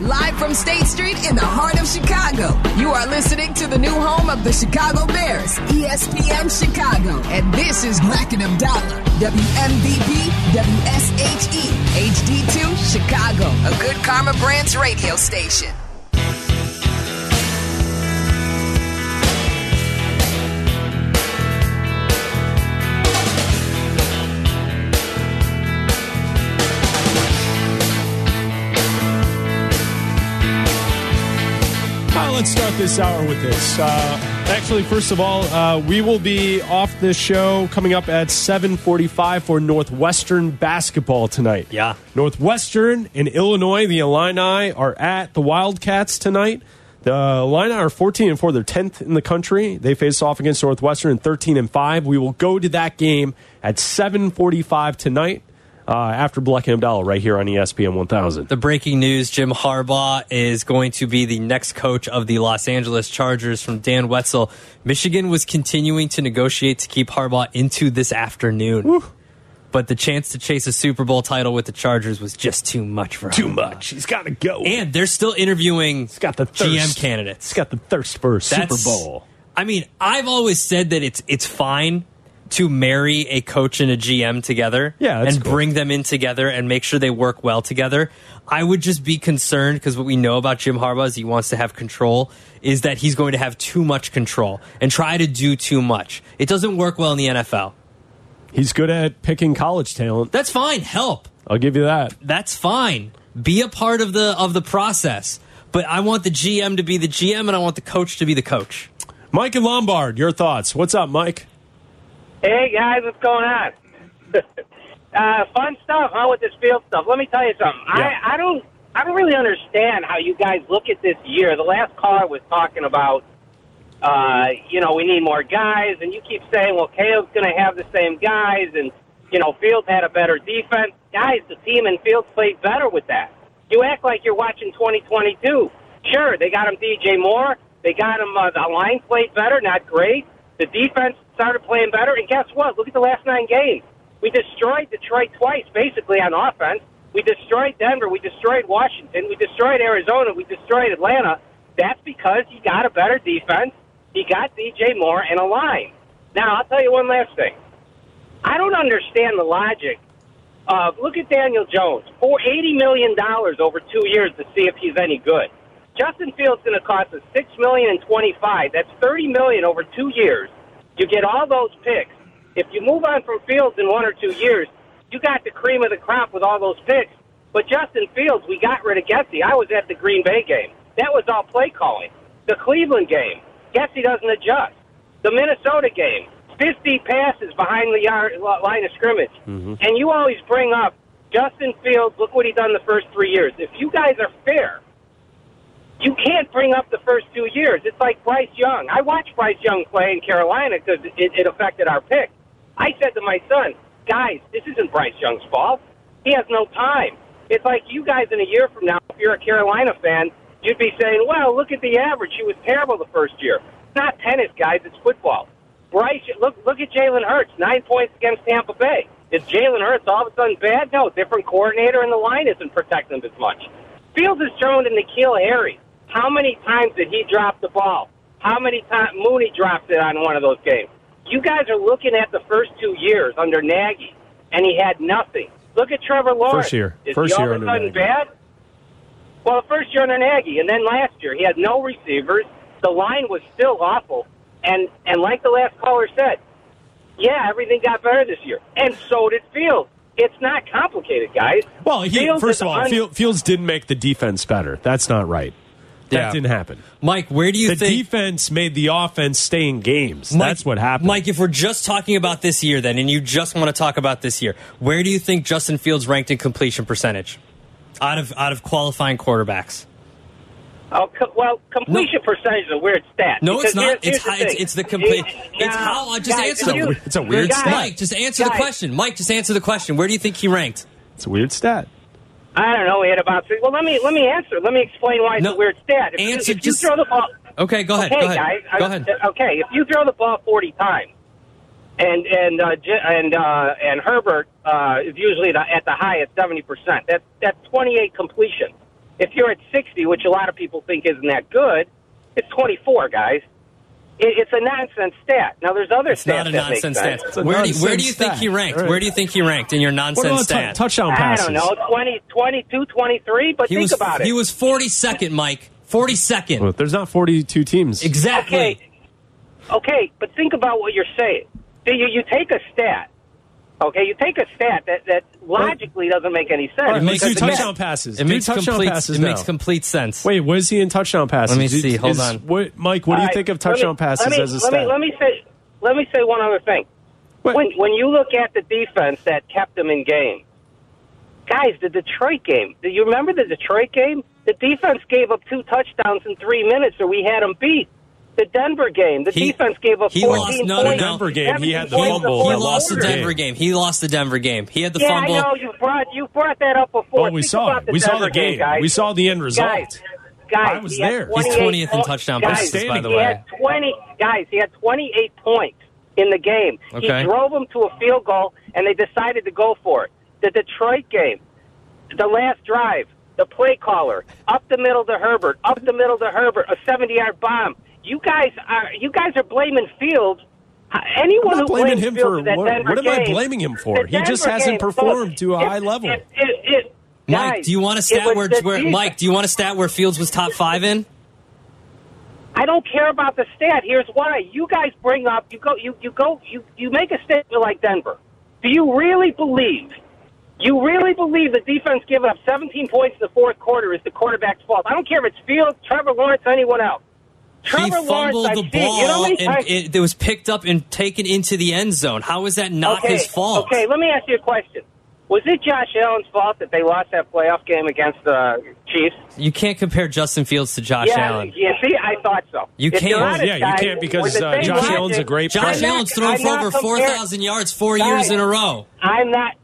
Live from State Street in the heart of Chicago, you are listening to the new home of the Chicago Bears, ESPN Chicago. And this is Black and Abdallah, WMVP, WSHE, HD2, Chicago, a good Karma Brands radio station. Let's start this hour with this. Uh, actually, first of all, uh, we will be off this show coming up at 7:45 for Northwestern basketball tonight. Yeah. Northwestern in Illinois, the Illini are at the Wildcats tonight. The Illini are 14 and 4. They're 10th in the country. They face off against Northwestern in 13 and 5. We will go to that game at 7:45 tonight. Uh, after Black and Abdallah, right here on ESPN 1000. The breaking news Jim Harbaugh is going to be the next coach of the Los Angeles Chargers from Dan Wetzel. Michigan was continuing to negotiate to keep Harbaugh into this afternoon. But the chance to chase a Super Bowl title with the Chargers was just too much for him. Too much. He's got to go. And they're still interviewing He's got the thirst. GM candidates. He's got the thirst for a Super Bowl. I mean, I've always said that it's it's fine to marry a coach and a GM together Yeah, and cool. bring them in together and make sure they work well together. I would just be concerned because what we know about Jim Harbaugh is he wants to have control is that he's going to have too much control and try to do too much. It doesn't work well in the NFL. He's good at picking college talent. That's fine. Help. I'll give you that. That's fine. Be a part of the of the process. But I want the GM to be the GM and I want the coach to be the coach. Mike and Lombard, your thoughts. What's up, Mike? Hey guys, what's going on? uh, fun stuff, huh? With this field stuff. Let me tell you something. Yeah. I, I don't, I don't really understand how you guys look at this year. The last caller was talking about, uh, you know, we need more guys, and you keep saying, well, Caleb's going to have the same guys, and you know, Fields had a better defense. Guys, the team in Fields played better with that. You act like you're watching 2022. Sure, they got him DJ Moore. They got him. Uh, the line played better, not great. The defense started playing better, and guess what? Look at the last nine games. We destroyed Detroit twice, basically on offense. We destroyed Denver. We destroyed Washington. We destroyed Arizona. We destroyed Atlanta. That's because you got a better defense. You got DJ Moore and a line. Now, I'll tell you one last thing. I don't understand the logic of look at Daniel Jones for eighty million dollars over two years to see if he's any good. Justin Fields going to cost us six million and twenty five. That's thirty million over two years. You get all those picks. If you move on from Fields in one or two years, you got the cream of the crop with all those picks. But Justin Fields, we got rid of Getsy. I was at the Green Bay game. That was all play calling. The Cleveland game, Getsy doesn't adjust. The Minnesota game, 50 passes behind the yard line of scrimmage. Mm-hmm. And you always bring up Justin Fields, look what he's done the first three years. If you guys are fair, you can't bring up the first two years. It's like Bryce Young. I watched Bryce Young play in Carolina because it, it affected our pick. I said to my son, guys, this isn't Bryce Young's fault. He has no time. It's like you guys in a year from now, if you're a Carolina fan, you'd be saying, well, look at the average. He was terrible the first year. It's not tennis, guys. It's football. Bryce, look, look at Jalen Hurts, nine points against Tampa Bay. Is Jalen Hurts all of a sudden bad? No, different coordinator, and the line isn't protecting him as much. Fields is thrown to N'Keal Harry. How many times did he drop the ball? How many times Mooney dropped it on one of those games? You guys are looking at the first two years under Nagy, and he had nothing. Look at Trevor Lawrence. First year. Is First he all year of a under sudden Nagy. bad? Well, the first year under Nagy, and then last year he had no receivers. The line was still awful, and and like the last caller said, yeah, everything got better this year, and so did Fields. It's not complicated, guys. Well, he, Fields first of all, un- Fields didn't make the defense better. That's not right. That Yeah. didn't happen. Mike, where do you think The think defense made the offense stay in games. Mike- That's what happened. Mike, if we're just talking about this year, then, and you just want to talk about this year, where do you think Justin Fields ranked in completion percentage out of out of qualifying quarterbacks? Oh, co- well, completion percentage is a weird stat. No, it's because not. here- It's the high. It's, it's the complete. It's yeah, how. Uh, just guys, answer if the. you- It's a weird guys, stat. Mike, just answer the question. Mike, just answer the question. Where do you think he ranked? it's a weird stat. I don't know. We had about three. Well, let me let me answer. Let me explain why it's No, a weird stat. If, answer if you just- throw the ball, Okay, go ahead. okay, go ahead. guys. I- Go ahead. Okay, if you throw the ball forty times, and and uh, and uh, and Herbert uh, is usually the, at the highest seventy percent. That's that's twenty eight completion. If you're at 60, which a lot of people think isn't that good, it's 24, guys. It, it's a nonsense stat. Now, there's other It's stats not a that make nonsense sense. stat. It's a Where do, you, where do nonsense you think he ranked? Right. Where do you think he ranked in your What nonsense about stat? t- touchdown I don't know, 20, 22, 23, but he think was about it. he was 42nd, Mike. 42nd. Well, there's not 42 teams. Exactly. Okay, okay, but think about what you're saying. You, you take a stat, okay? You take a stat that, that logically doesn't make any sense. All right, makes let's do touchdown passes. It do makes touchdown complete passes it now. makes complete sense. Wait, what is he in touchdown passes? Let me see. Hold is- on. What, Mike, what do you All think of touchdown me- passes me, as a let stat? Me, let me say, let me say one other thing. What? When when you look at the defense that kept them in game, guys, the Detroit game. Do you remember the Detroit game? The defense gave up two touchdowns in three minutes, or we had them beat. The Denver game, the He- defense gave up 14 lost- points. no, no, no. Denver game, he had the 17 points in fumble, He lost the quarter. quarter. Denver game. He lost the Denver game. He had the Yeah, fumble. I know you brought you brought that up before. Well, we Think saw it. the We saw the game. guys. We saw the end result. Guys, guys, I was he there. He's 20th in touchdown guys, passes, by the he way. had 20 guys. He had 28 points in the game. Okay. He drove them to a field goal, and they decided to go for it. The Detroit game, the last drive, the play caller up the middle to Herbert, up the middle to Herbert, a 70-yard bomb. You guys are you guys are blaming Fields. Anyone I'm not who blaming blames him Fields for that what, Denver what am I blaming him for? He just hasn't game, performed look, to a it- high level. It, it, it, Mike, guys, do you want a stat where, where. Mike? Do you want a stat where Fields was top five in? I don't care about the stat. Here's why. You guys bring up you go you you go you you make a statement like Denver. Do you really believe? You really believe the defense giving up 17 points in the fourth quarter is the quarterback's fault? I don't care if it's Fields, Trevor Lawrence, anyone else. Trevor he Lawrence, fumbled I've the you know how ball and times- it, it was picked up and taken into the end zone. How is that not okay, his fault? Okay, let me ask you a question. Was it Josh Allen's fault that they lost that playoff game against the Chiefs? You can't compare Justin Fields to Josh yeah, Allen. yeah. See, I thought so. You If can't. you're honest, yeah, you can't because, uh, Josh Allen's a great Josh player. I'm Allen's thrown I'm for over 4,000 yards four Guys, years in a row. I'm not.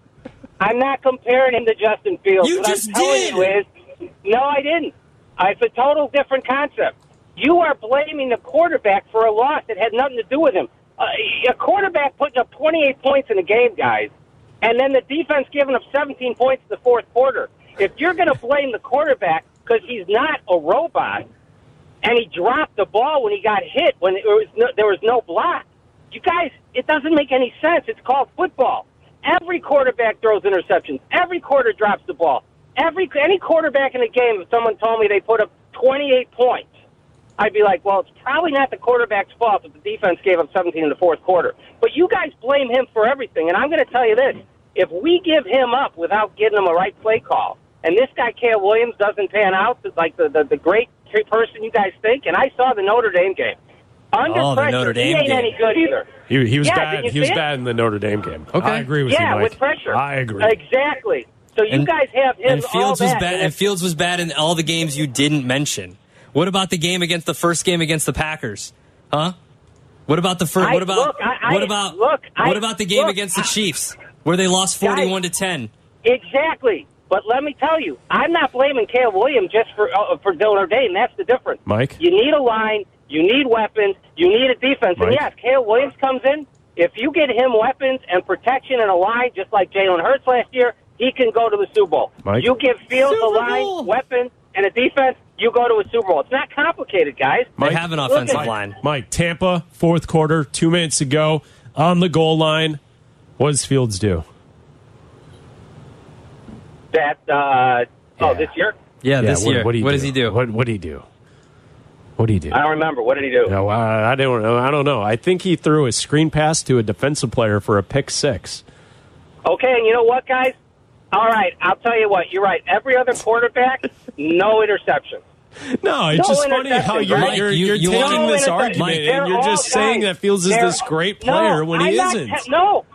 I'm not comparing him to Justin Fields. You what just I'm telling did. you is, no, I didn't. It's a total different concept. You are blaming the quarterback for a loss that had nothing to do with him. Uh, a quarterback putting up 28 points in a game, guys, and then the defense giving up 17 points in the fourth quarter. If you're going to blame the quarterback because he's not a robot and he dropped the ball when he got hit when there was no, there was no block, you guys, it doesn't make any sense. It's called football. Every quarterback throws interceptions. Every quarter drops the ball. Every any quarterback in the game, if someone told me they put up 28 points, I'd be like, well, it's probably not the quarterback's fault that the defense gave up 17 in the fourth quarter. But you guys blame him for everything, and I'm going to tell you this: if we give him up without getting him a right play call, and this guy Caleb Williams doesn't pan out like the the, the great person you guys think, and I saw the Notre Dame game. Under Oh, the Notre Dame he ain't game. any good either. He, he was Yeah, bad. He was it? bad in the Notre Dame game. Okay. I agree with yeah, you, Mike. with pressure. I agree. Exactly. So you And- guys have him And Fields all was bad. and And Fields was bad in all the games you didn't mention. What about the game against the first game against the Packers? Huh? What about the first? I- What about look, I- I- what about look, I- what about the game look, against the Chiefs where they lost forty-one to ten? Exactly. But let me tell you, I'm not blaming Caleb Williams just for uh, for Notre Dame. That's the difference. Mike? you need a line, you need weapons, you need a defense. And Mike? yes, Caleb Williams comes in. If you get him weapons and protection and a line, just like Jalen Hurts last year, he can go to the Super Bowl. Mike? You give Fields a line, Bowl. weapons, and a defense, you go to a Super Bowl. It's not complicated, guys. They have an offensive Look at- line. Mike, Tampa, fourth quarter, two minutes ago, on the goal line. What does Fields do? That uh, oh, Yeah. this year, Yeah, this what, year. What, do does he do? What What do he do? What do he do? I don't remember. What did he do? No, I, I don't know. I don't know. I think he threw a screen pass to a defensive player for a pick six. Okay, and you know what, guys? All right, I'll tell you what. You're right. Every other quarterback, no interceptions. No, it's No just funny how you're right? you're, You- you're you taking want- this argument Mike, and you're all just saying guys. that Fields is They're- this great player no, when I'm he not- isn't. No.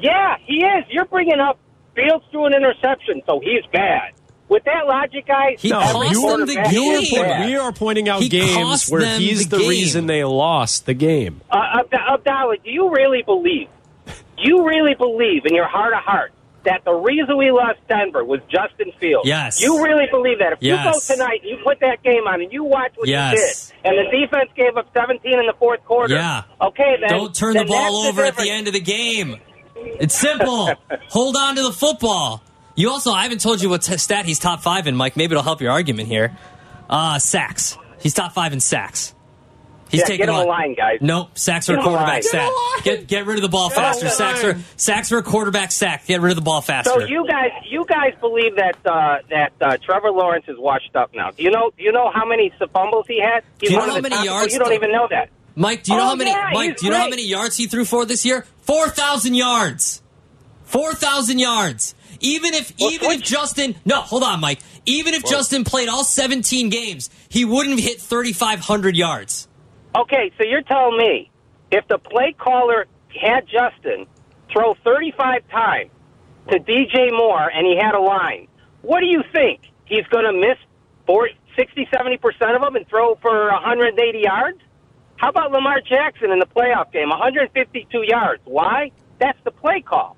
Yeah, he is. You're bringing up Fields threw an interception, so he's bad. With that logic, guys, He No, every cost them the quarterback you were is game. point- we are pointing out He games where he's the the, reason they lost the game. Uh, Abdallah, do you really believe? Do you really believe in your heart of hearts that the reason we lost Denver was Justin Fields? Yes. You really believe that? If Yes. you go tonight and you put that game on and you watch what Yes. you did, and the defense gave up 17 in the fourth quarter. Yeah. Okay, then Don't turn the ball over at the end of the game. It's simple. Hold on to the football. You also, I haven't told you what t- stat he's top five in, Mike. Maybe it'll help your argument here. Uh, sacks. He's top five in sacks. He's Yeah, taking get him a line, guys. Nope, sacks are a Get him a quarterback line. sack. Get get rid of the ball faster. a Sacks are line. sacks are a quarterback sack. Get rid of the ball faster. So you guys, you guys believe that uh, that uh, Trevor Lawrence is washed up now? Do you know? Do you know how many fumbles he had? He's Do you know how many top- yards You don't even know that. Mike, do you know Oh, how many? yeah, Mike, do you know how many yards he threw for this year? Four thousand yards. Four thousand yards. Even if Well, even if switch- Justin no, hold on, Mike. Even if Justin played all seventeen games, he wouldn't have hit thirty five hundred yards. Okay, so you're telling me if the play caller had Justin throw 35 times to DJ Moore and he had a line, what do you think? He's going to miss 40, 60, 70% of them and throw for 180 yards? How about Lamar Jackson in the playoff game? 152 yards. Why? That's the play call.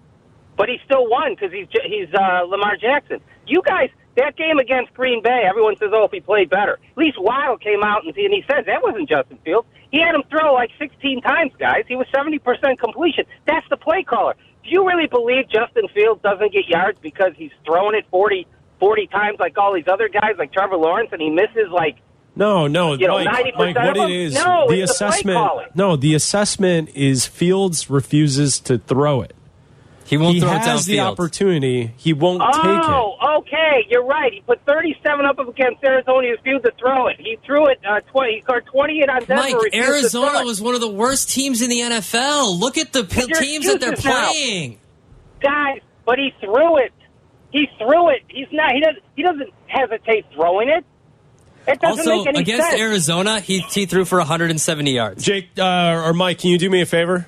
But he still won because he's, he's uh, Lamar Jackson. You guys, that game against Green Bay, everyone says, oh, if he played better. At least Waddle came out and, and he says that wasn't Justin Fields. He had him throw like 16 times, guys. He was 70% completion. That's the play caller. Do you really believe Justin Fields doesn't get yards because he's throwing it 40, 40 times like all these other guys, like Trevor Lawrence, and he misses like No, no, You know, Mike, 90% Mike, what it is, No, the it's the assessment. No, the assessment is Fields refuses to throw it. He won't he throw it has the opportunity. He won't take it. Oh, okay, you're right. He put 37 up against Arizona. He refused to throw it. He threw it uh, 20. He scored 28 on Denver. Mike, Arizona was one of the worst teams in the NFL. Look at the p- teams that they're excuses now. playing. guys, but he threw it. He threw it. He's not. He doesn't. He doesn't hesitate throwing it. It doesn't Also, make any against sense. Arizona, he, he threw for 170 yards. Jake uh, or Mike, can you do me a favor?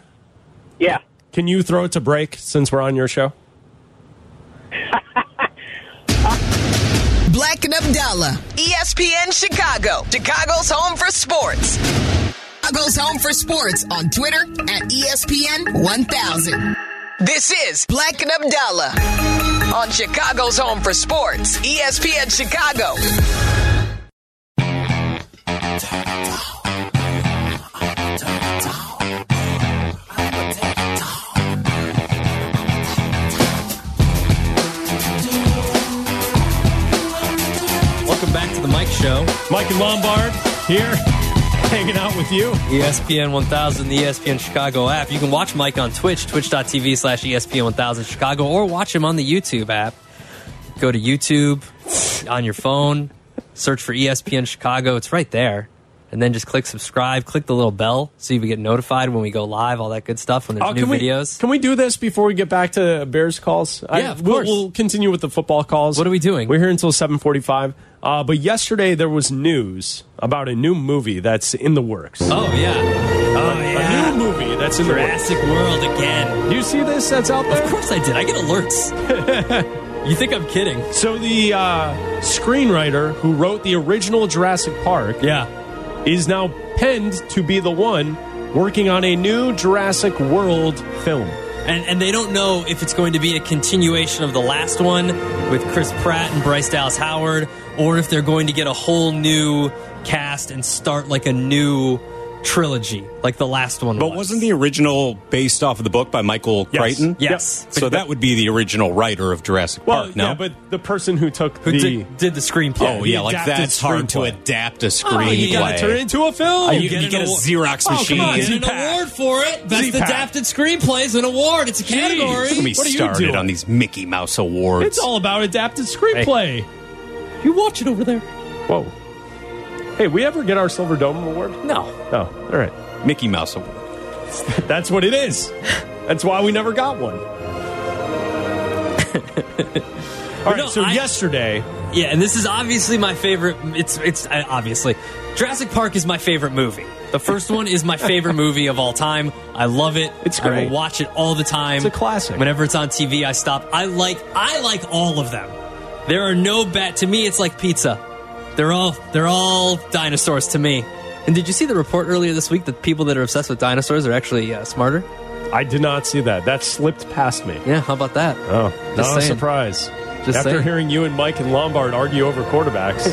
yeah. Can you throw it to break since we're on your show? Black and Abdallah, ESPN Chicago, Chicago's home for sports. Chicago's home for sports on Twitter at ESPN 1000. This is Black and Abdallah on Chicago's home for sports, ESPN Chicago. Mike and Lombard here, hanging out with you. ESPN 1000, the ESPN Chicago app. You can watch Mike on Twitch, twitch.tv slash ESPN 1000 Chicago, or watch him on the YouTube app. Go to YouTube on your phone, search for ESPN Chicago. It's right there. And then just click subscribe, click the little bell so you get notified when we go live, all that good stuff, when there's Oh, new we, videos. Can we do this before we get back to Bears calls? Yeah, of we'll, course. we'll continue with the football calls. What are we doing? We're here until 745. Uh, but yesterday there was news about a new movie that's in the works. Oh, yeah. Oh, yeah. A new movie that's in the works. Jurassic World again. Do you see this that's out Of course I did. I get alerts. you think I'm kidding? So the uh, screenwriter who wrote the original Jurassic Park Yeah. Is now penned to be the one working on a new Jurassic World film. And, and they don't know if it's going to be a continuation of the last one with Chris Pratt and Bryce Dallas Howard, or if they're going to get a whole new cast and start like a new trilogy, like the last one But was. wasn't the original based off of the book by Michael Yes. Crichton? Yes. So that would be the original writer of Jurassic Well, Park, no? yeah, but the person who took who the did, did the screenplay? oh, yeah, like adapted that's hard to adapt a Oh, screenplay. you gotta turn it into a film. Oh, you, you get you get a award- Xerox Oh, come machine. on, Get an award for it. Best Z-Pack. adapted screenplay is an award. It's a category. Don't get me What are you started doing? on these Mickey Mouse awards. It's all about adapted screenplay. You watch it over there. Whoa. Hey, we ever get our Silver Dome award? No. Oh, all right. Mickey Mouse award. That's what it is. That's why we never got one. all right, no, so I- yesterday, Yeah, and this is obviously my favorite. It's it's uh, obviously Jurassic Park is my favorite movie. The first one is my favorite movie of all time. I love it. It's I great. will watch it all the time. It's a classic. Whenever it's on TV, I stop. I like I like all of them. There are no bad to me. It's like pizza. They're all they're all dinosaurs to me. And did you see the report earlier this week that people that are obsessed with dinosaurs are actually uh, smarter? I did not see that. That slipped past me. Yeah, how about that? Oh, Just not a surprise. Just After saying. hearing you and Mike and Lombard argue over quarterbacks,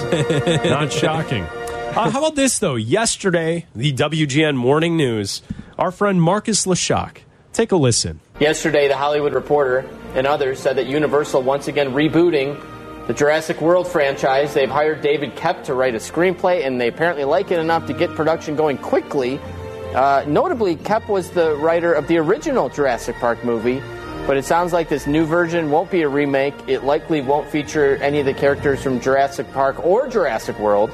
not shocking. Uh, how about this, though? Yesterday, the WGN Morning News, our friend Marcus Leshock. Take a listen. Yesterday, The Hollywood Reporter and others said that Universal once again rebooting the Jurassic World franchise. They've hired David Koepp to write a screenplay, and they apparently like it enough to get production going quickly. Uh, notably, Koepp was the writer of the original Jurassic Park movie, but it sounds like this new version won't be a remake. It likely won't feature any of the characters from Jurassic Park or Jurassic World.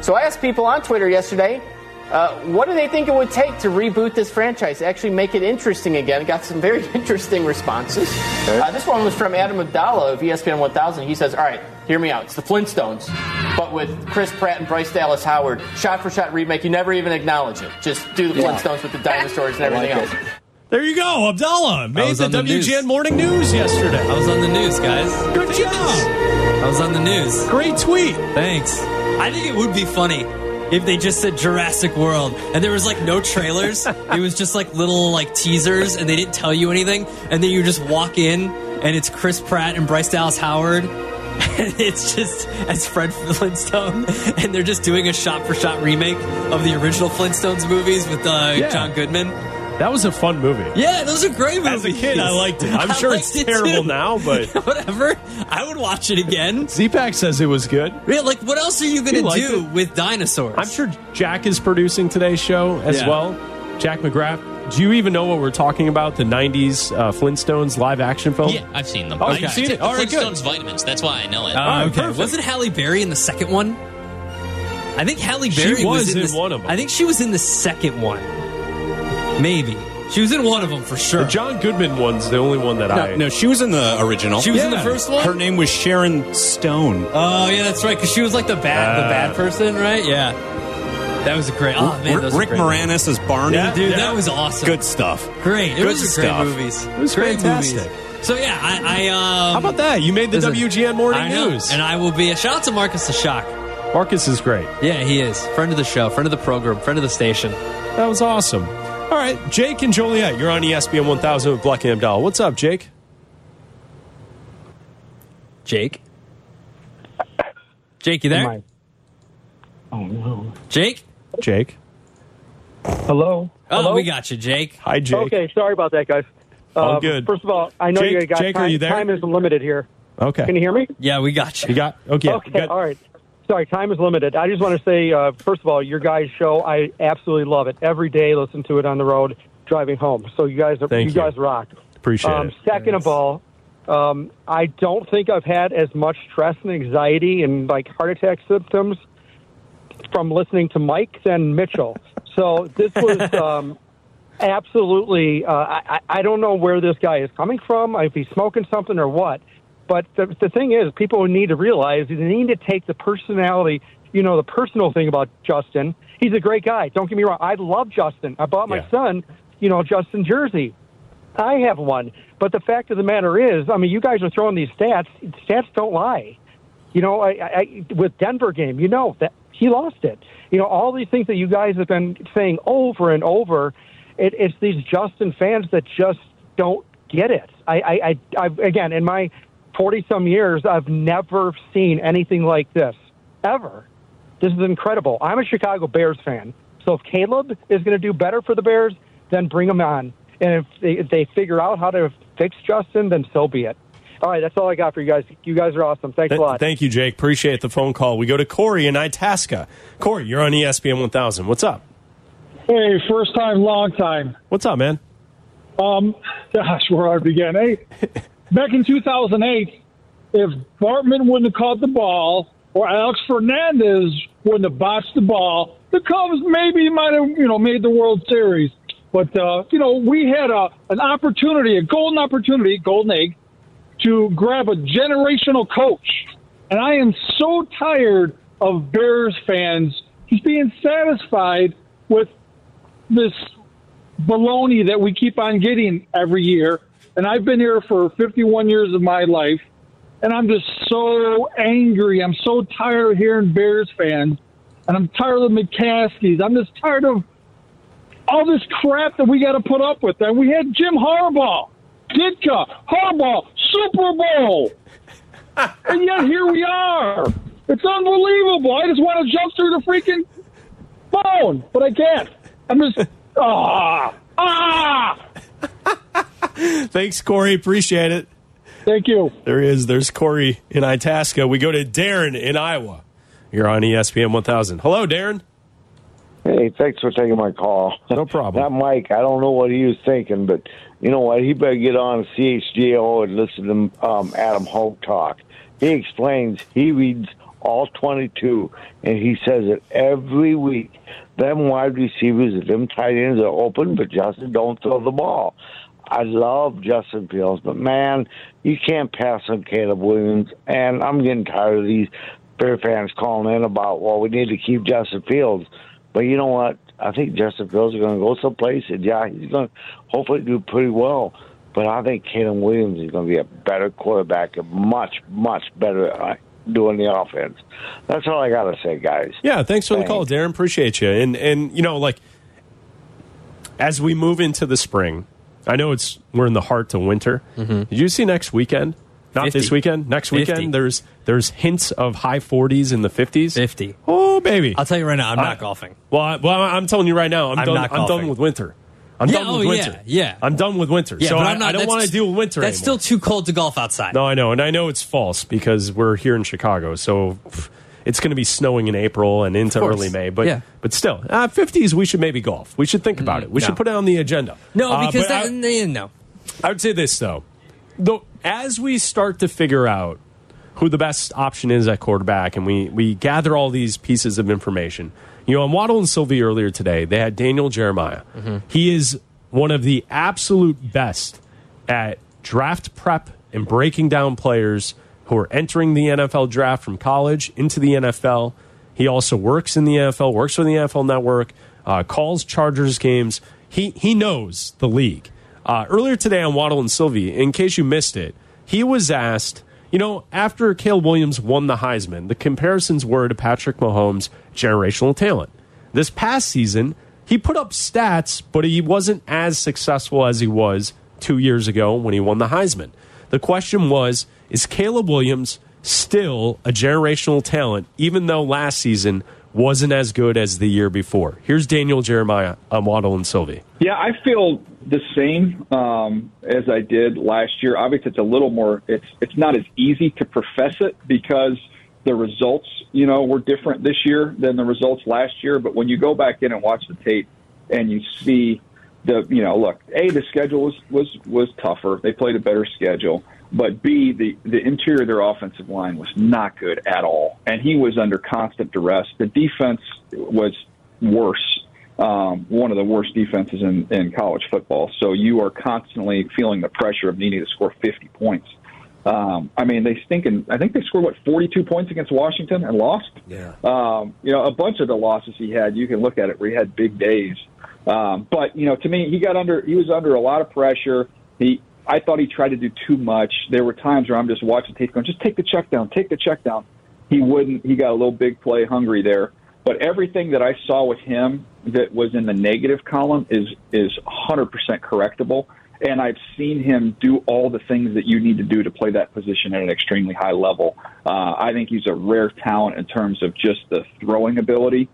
So I asked people on Twitter yesterday, uh, what do they think it would take to reboot this franchise, actually make it interesting again? Got some very interesting responses. Uh, this one was from Adam Abdallah of ESPN 1000. He says, All right, hear me out. It's the Flintstones, but with Chris Pratt and Bryce Dallas Howard. Shot for shot remake. You never even acknowledge it. Just do the Flintstones with the dinosaurs and everything else. There you go, Abdallah made was the on the WGN news. Morning News yesterday. I was on the news, guys. Good job. I was on the news. Great tweet. Thanks. I think it would be funny if they just said Jurassic World and there was like no trailers. it was just like little like teasers and they didn't tell you anything. And then you just walk in and it's Chris Pratt and Bryce Dallas Howard. And it's just as Fred Flintstone, and they're just doing a shot-for-shot remake of the original Flintstones movies with uh, Yeah. John Goodman. That was a fun movie. Yeah, those are great movies. As a kid, I liked it. I'm I sure it's liked it terrible now, but Whatever, I would watch it again. Z-Pack says it was good. Yeah, like what else are you gonna do it. with dinosaurs? I'm sure Jack is producing today's show as Yeah. well. Jack McGrath. Do you even know what we're talking about? The '90s uh, Flintstones live action film. Yeah, I've seen them. Oh, I, you've seen it? the All right, good. Flintstones vitamins. That's why I know it. Uh, Alright, okay. perfect. Wasn't Halle Berry in the second one? I think Halle Berry was in, in the, one of them. I think she was in the second one. Maybe she was in one of them for sure. The John Goodman one's the only one that I. No, no, she was in the original. She was in the first one. Her name was Sharon Stone. oh yeah, that's right. Because she was like the bad, the Uh, bad person, right? Yeah. That was a great. Oh man, R- those were Rick great Moranis as Barney. Yeah. Dude, that was awesome. Good stuff. Great. It Good was great stuff. movies. It was great fantastic. movies. So yeah, I, I um, How about that? You made the WGN Morning I News. and I will be a shout out to Marcus the Shock. Marcus is great. Yeah, he is friend of the show, friend of the program, friend of the station. That was awesome. All right, Jake and Joliet, you're on ESPN 1000 with Black and Abdallah. What's up, Jake? Jake, Jake, you there? Oh no. Jake. Jake. Hello. Oh, Hello? we got you, Jake. Hi, Jake. Okay, sorry about that, guys. All Uh, good. First of all, I know Jake- you guys. Jake, are time, you there? time is limited here. Okay. Can you hear me? Yeah, we got you. You got okay. okay, good. all right. Sorry, time is limited. I just want to say, uh, first of all, your guys' show, I absolutely love it. Every day, listen to it on the road driving home. So you guys, are, Thank you you. guys rock. Appreciate Um, it. second of all, um, I don't think I've had as much stress and anxiety and like heart attack symptoms from listening to Mike than Mitchell. So this was um, absolutely. Uh, I, I don't know where this guy is coming from, if he's smoking something or what. But the, the thing is, people need to realize they need to take the personality, you know, the personal thing about Justin. He's a great guy. Don't get me wrong. I love Justin. I bought my Yeah. son, you know, Justin jersey. I have one. But the fact of the matter is, I mean, you guys are throwing these stats. Stats don't lie. You know, I, I, with Denver game, you know that he lost it. You know, all these things that you guys have been saying over and over. It, it's these Justin fans that just don't get it. I, I, I I've, again, in my forty some years, I've never seen anything like this ever. This is incredible. I'm a Chicago Bears fan, so if Caleb is going to do better for the Bears, then bring him on. And if they, if they figure out how to fix Justin, then so be it. All right, that's all I got for you guys. You guys are awesome. Thanks Th- a lot. Thank you, Jake. Appreciate the phone call. We go to Corey in Itasca. Corey, you're on ESPN 1000. What's up? Hey, first time, long time. What's up, man? Um, gosh, where I begin. Hey, back in 2008, if Bartman wouldn't have caught the ball or Alex Fernandez wouldn't have botched the ball, the Cubs maybe might have, you know, made the World Series. But uh, you know, we had a an opportunity, a golden opportunity, golden egg, to grab a generational coach. And I am so tired of Bears fans just being satisfied with this baloney that we keep on getting every year. And I've been here for 51 years of my life, and I'm just so angry. I'm so tired of hearing Bears fans, and I'm tired of the McCaskeys. I'm just tired of all this crap that we got to put up with. And we had Jim Harbaugh, Ditka, Harbaugh, Super Bowl, and yet here we are. It's unbelievable. I just want to jump through the freaking phone, but I can't. I'm just ah ah. Thanks, Corey. Appreciate it. Thank you. There he is. There's Corey in Itasca. We go to Darren in Iowa. You're on ESPN 1000. Hello, Darren. Hey, thanks for taking my call. No problem. That Mike, I don't know what he was thinking, but you know what? He better get on CHGO and listen to um, Adam Hoge talk. He explains, he reads all 22, and he says it every week. Them wide receivers and them tight ends are open, but Justin don't throw the ball. I love Justin Fields, but man, you can't pass on Caleb Williams, and I'm getting tired of these Bear fans calling in about, well, we need to keep Justin Fields. But you know what? I think Justin Fields is going to go someplace, and yeah, he's going to hopefully do pretty well. But I think Caleb Williams is going to be a better quarterback and much, much better doing the offense. That's all I got to say, guys. Yeah, thanks for the call, Darren. Appreciate you. And and you know, like as we move into the spring, I know it's we're in the heart of winter. Mm-hmm. Did you see next weekend? Not 50. this weekend. Next 50. weekend, there's there's hints of high 40s in the 50s. 50. Oh, baby. I'll tell you right now, I'm not golfing. Well, I, well, I'm telling you right now, I'm, I'm done. not I'm done with winter. I'm Yeah, done oh, with yeah, winter. yeah. I'm done with winter. Yeah, so but I, I'm not, I don't want to deal with winter. That's anymore. still too cold to golf outside. No, I know, and I know it's false because we're here in Chicago, so pff, it's going to be snowing in April and into early May. But Yeah. but still, uh, 50s we should maybe golf. We should think about it. We no. should put it on the agenda. No, Uh, because but that, I, no. I would say this though, though, as we start to figure out who the best option is at quarterback, and we we gather all these pieces of information. You know, on Waddle and Silvy earlier today, they had Daniel Jeremiah. He is one of the absolute best at draft prep and breaking down players who are entering the NFL draft from college into the NFL. He also works in the NFL, works for the NFL Network, uh, calls Chargers games. He he knows the league. Uh, earlier today on Waddle and Silvy, in case you missed it, he was asked. You know, after Caleb Williams won the Heisman, the comparisons were to Patrick Mahomes' generational talent. This past season, he put up stats, but he wasn't as successful as he was two years ago when he won the Heisman. The question was Is Caleb Williams still a generational talent, even though last season wasn't as good as the year before? Here's Daniel Jeremiah on Waddle and Silvy. Yeah, I feel the same um, as I did last year. Obviously, it's a little more. It's it's not as easy to profess it because the results, you know, were different this year than the results last year. But when you go back in and watch the tape and you see the, you know, look, a the schedule was was was tougher. They played a better schedule. But B, the, the interior of their offensive line was not good at all. And he was under constant duress. The defense was worse um, one of the worst defenses in, in college football. So you are constantly feeling the pressure of needing to score 50 points. Um, I mean, they stink, and I think they scored what 42 points against Washington and lost. Yeah. Um, you know, a bunch of the losses he had, you can look at it where he had big days. Um, but you know, to me, he got under. He was under a lot of pressure. He. I thought he tried to do too much. There were times where I'm just watching tape going, just take the check down, take the check down. He wouldn't. He got a little big play hungry there. But everything that I saw with him that was in the negative column is is 100% correctable. And I've seen him do all the things that you need to do to play that position at an extremely high level. Uh, I think he's a rare talent in terms of just the throwing ability.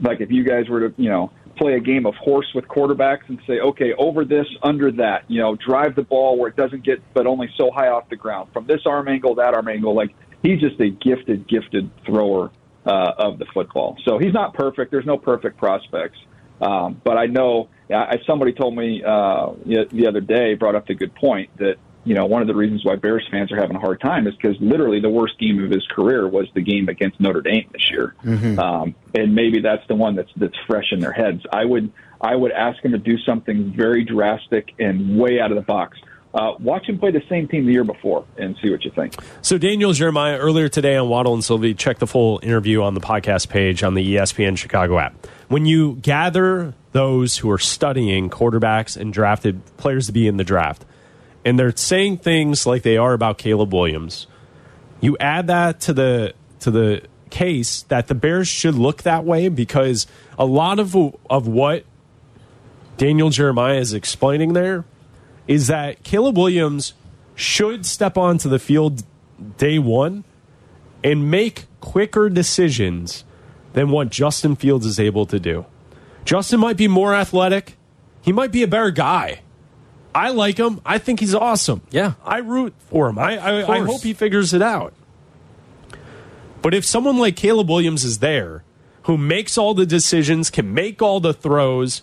Like if you guys were to, you know, play a game of horse with quarterbacks and say, okay, over this, under that, you know, drive the ball where it doesn't get, but only so high off the ground from this arm angle, that arm angle. Like he's just a gifted, gifted thrower uh, of the football. So he's not perfect. There's no perfect prospects. Um, but I know I, somebody told me uh, the other day, brought up the good point that you know one of the reasons why Bears fans are having a hard time is because literally the worst game of his career was the game against Notre Dame this year, um, and maybe that's the one that's that's fresh in their heads. I would I would ask him to do something very drastic and way out of the box. Uh, watch him play the same team the year before and see what you think. So Daniel Jeremiah earlier today on Waddle and Silvy, check the full interview on the podcast page on the ESPN Chicago app. When you gather those who are studying quarterbacks and drafted players to be in the draft, and they're saying things like they are about Caleb Williams, you add that to the to the case that the Bears should look that way because a lot of of what Daniel Jeremiah is explaining there is that Caleb Williams should step onto the field day one and make quicker decisions than what Justin Fields is able to do. Justin might be more athletic. He might be a better guy. I like him. I think he's awesome. Yeah. I root for him. I I, I hope he figures it out. But if someone like Caleb Williams is there, who makes all the decisions, can make all the throws,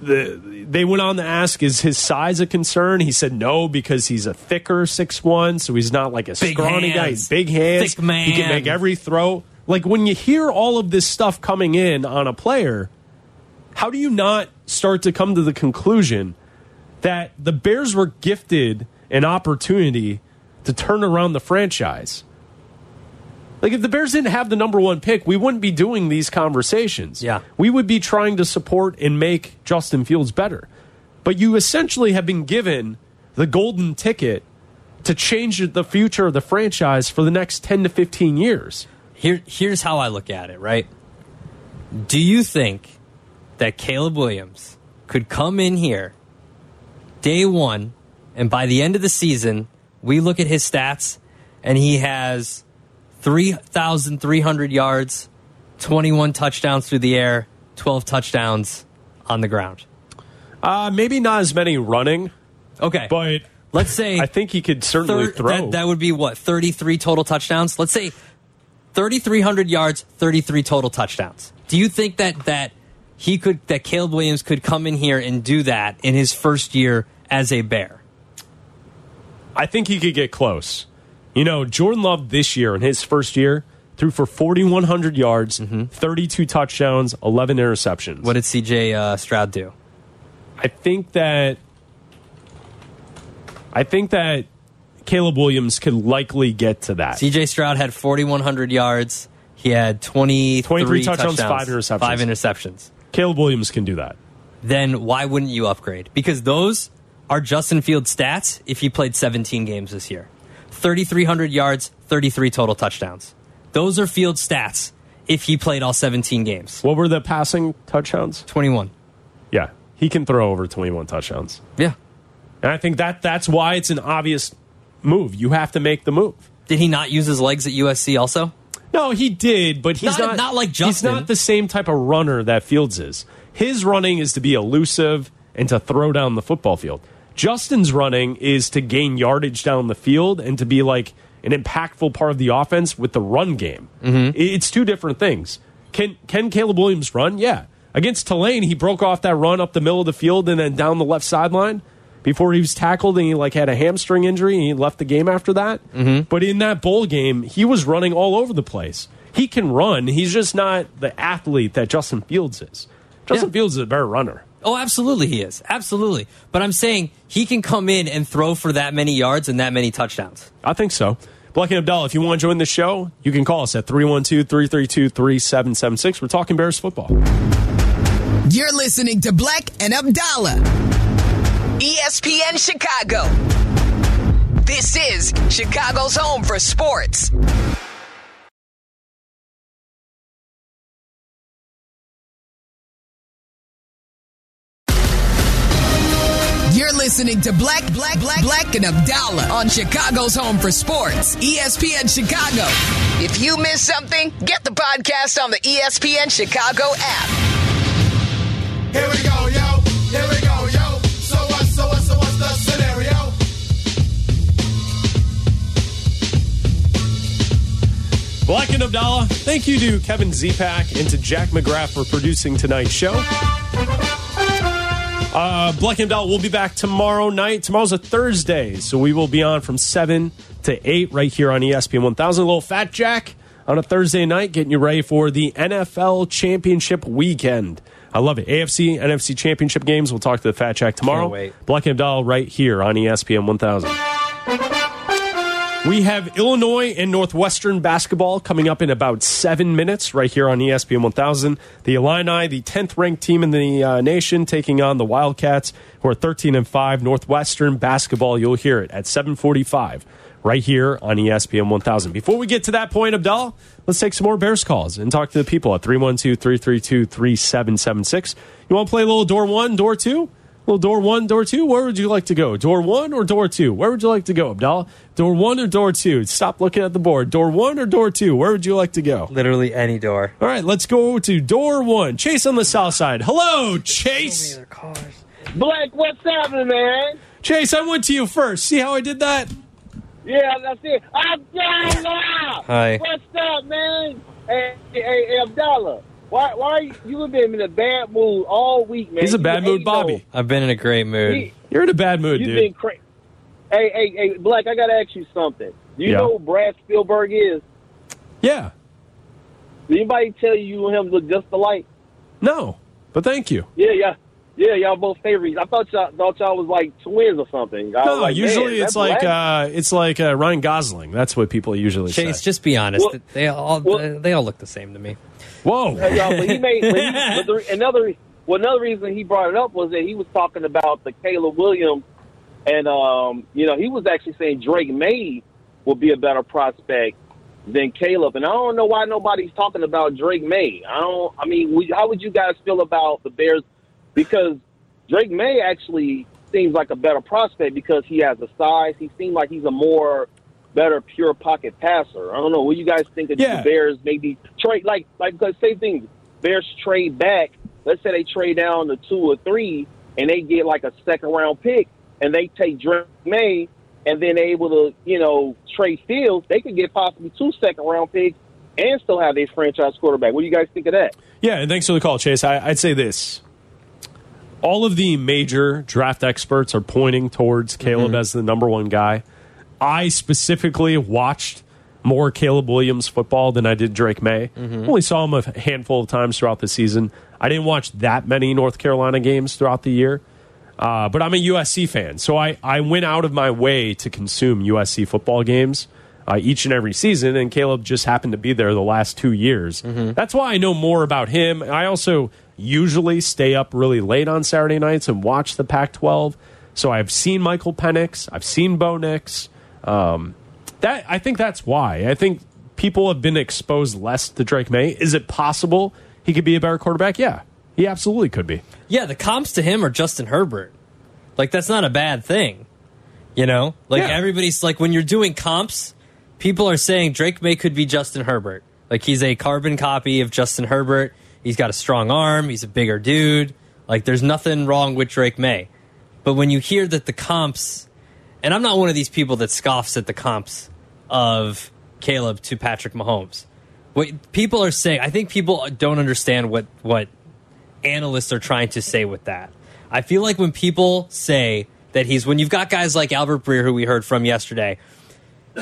the, they went on to ask, is his size a concern? He said no because he's a thicker six one, so he's not like a Big scrawny guy. hands. He's big hands. Thick man. He can make every throw. Like when you hear all of this stuff coming in on a player, how do you not start to come to the conclusion that the Bears were gifted an opportunity to turn around the franchise? Like if the Bears didn't have the number one pick, we wouldn't be doing these conversations. Yeah. We would be trying to support and make Justin Fields better. But you essentially have been given the golden ticket to change the future of the franchise for the next 10 to 15 years. Here, here's how I look at it, right? Do you think that Caleb Williams could come in here day one, and by the end of the season, we look at his stats, and he has 3,300 yards, 21 touchdowns through the air, 12 touchdowns on the ground? Uh, maybe not as many running, Okay. but let's say I think he could certainly thir- throw. That, that would be what, 33 total touchdowns? Let's say 3,300 yards, 33 total touchdowns. Do you think that that he could, that Caleb Williams could come in here and do that in his first year as a Bear? I think he could get close. You know, Jordan Love this year in his first year threw for 4,100 yards, 32 touchdowns, 11 interceptions. What did CJ uh, Stroud do? I think that I think that Caleb Williams could likely get to that. CJ Stroud had 4,100 yards. He had 23, 23 touchdowns, five interceptions. Five interceptions. Caleb Williams can do that. Then why wouldn't you upgrade? Because those are Justin Fields' stats if he played 17 games this year 3,300 yards, 33 total touchdowns. Those are Fields' stats if he played all 17 games. What were the passing touchdowns? 21. Yeah, he can throw over 21 touchdowns. Yeah. And I think that that's why it's an obvious move. You have to make the move. Did he not use his legs at USC also? No, he did, but he's Not- not not like He's not the same type of runner that Fields is. His running is to be elusive and to throw down the football field. Justin's running is to gain yardage down the field and to be like an impactful part of the offense with the run game. Mm-hmm. It's two different things. Can can Caleb Williams run? Yeah. Against Tulane, he broke off that run up the middle of the field and then down the left sideline before he was tackled and he like had a hamstring injury and he left the game after that. Mm-hmm. But in that bowl game, he was running all over the place. He can run. He's just not the athlete that Justin Fields is. Justin Yeah. Fields is a better runner. Oh, absolutely, he is. Absolutely. But I'm saying he can come in and throw for that many yards and that many touchdowns. I think so. Black and Abdallah, if you want to join the show, you can call us at 312 332 3776. We're talking Bears football. You're listening to Black and Abdallah. ESPN Chicago. This is Chicago's home for sports. You're listening to Black, Black, Black, Black and Abdallah on Chicago's home for sports, ESPN Chicago. If you miss something, get the podcast on the ESPN Chicago app. Here we go, yo. Black and Abdallah, thank you to Kevin Zepak and to Jack McGrath for producing tonight's show. Uh, Black and Abdallah will be back tomorrow night. Tomorrow's a Thursday, so we will be on from 7 to 8 right here on ESPN 1000. A little Fat Jack on a Thursday night, getting you ready for the NFL Championship weekend. I love it. AFC, NFC Championship games. We'll talk to the Fat Jack tomorrow. Black and Abdallah right here on ESPN 1000. We have Illinois and Northwestern basketball coming up in about seven minutes right here on ESPN 1000. The Illini, the 10th ranked team in the uh, nation, taking on the Wildcats, who are 13 and 5. Northwestern basketball, you'll hear it at 745 right here on ESPN 1000. Before we get to that point, Abdal, let's take some more Bears calls and talk to the people at 312 332 3776. You want to play a little door one, door two? Well, door one, door two. Where would you like to go? Door one or door two? Where would you like to go, Abdallah? Door one or door two? Stop looking at the board. Door one or door two? Where would you like to go? Literally any door. All right, let's go to door one. Chase on the south side. Hello, Chase. Blake, what's happening, man? Chase, I went to you first. See how I did that? Yeah, that's it. Abdallah! Hi. What's up, man? Hey, hey, hey Abdallah. Why, why you, you have been in a bad mood all week, man? He's a You bad mood, ain't no- Bobby. I've been in a great mood. He- You're in a bad mood, You've dude. been crazy. Hey, hey, hey, Black, I got to ask you something. Do you Yeah. know who Brad Spielberg is? Yeah. Did anybody tell you you him look just alike? No, but thank you. Yeah, yeah. Yeah, y'all both favorites. I thought y'all thought y'all was like twins or something. I No, like, usually it's like uh, it's like uh, Ryan Gosling. That's what people usually Chase, say. Chase, just be honest. Well- they all they all look the same to me. Whoa. Uh, yeah, but he made but he, but the, another well another reason he brought it up was that he was talking about the Caleb Williams, and um, you know he was actually saying Drake Maye will be a better prospect than Caleb, and I don't know why nobody's talking about Drake Maye. I don't. I mean, we, how would you guys feel about the Bears? Because Drake Maye actually seems like a better prospect because he has the size. He seems like he's a more better pure pocket passer. I don't know. What do you guys think of Yeah. the Bears maybe trade like like because same thing. Bears trade back. Let's say they trade down to two or three, and they get like a second round pick, and they take Drake Maye, and then they able to you know trade Fields. They could get possibly two second round picks and still have their franchise quarterback. What do you guys think of that? Yeah, and thanks for the call, Chase. I, I'd say this. All of the major draft experts are pointing towards Caleb mm-hmm. as the number one guy. I specifically watched more Caleb Williams football than I did Drake Maye. Only saw him a handful of times throughout the season. I didn't watch that many North Carolina games throughout the year. Uh, but I'm a USC fan, so I, I went out of my way to consume USC football games uh, each and every season, and Caleb just happened to be there the last two years. That's why I know more about him. I also usually stay up really late on Saturday nights and watch the Pac 12. So I've seen Michael Penix, I've seen Bo Nix. Um, that I think that's why. I think people have been exposed less to Drake Maye. Is it possible he could be a better quarterback? Yeah, he absolutely could be. Yeah, the comps to him are Justin Herbert. Like that's not a bad thing. You know? Like Yeah. everybody's like when you're doing comps, people are saying Drake Maye could be Justin Herbert. Like he's a carbon copy of Justin Herbert. He's got a strong arm, he's a bigger dude. Like there's nothing wrong with Drake Maye. But when you hear that the comps and I'm not one of these people that scoffs at the comps of Caleb to Patrick Mahomes. What people are saying, I think people don't understand what what analysts are trying to say with that. I feel like when people say that he's when you've got guys like Albert Breer who we heard from yesterday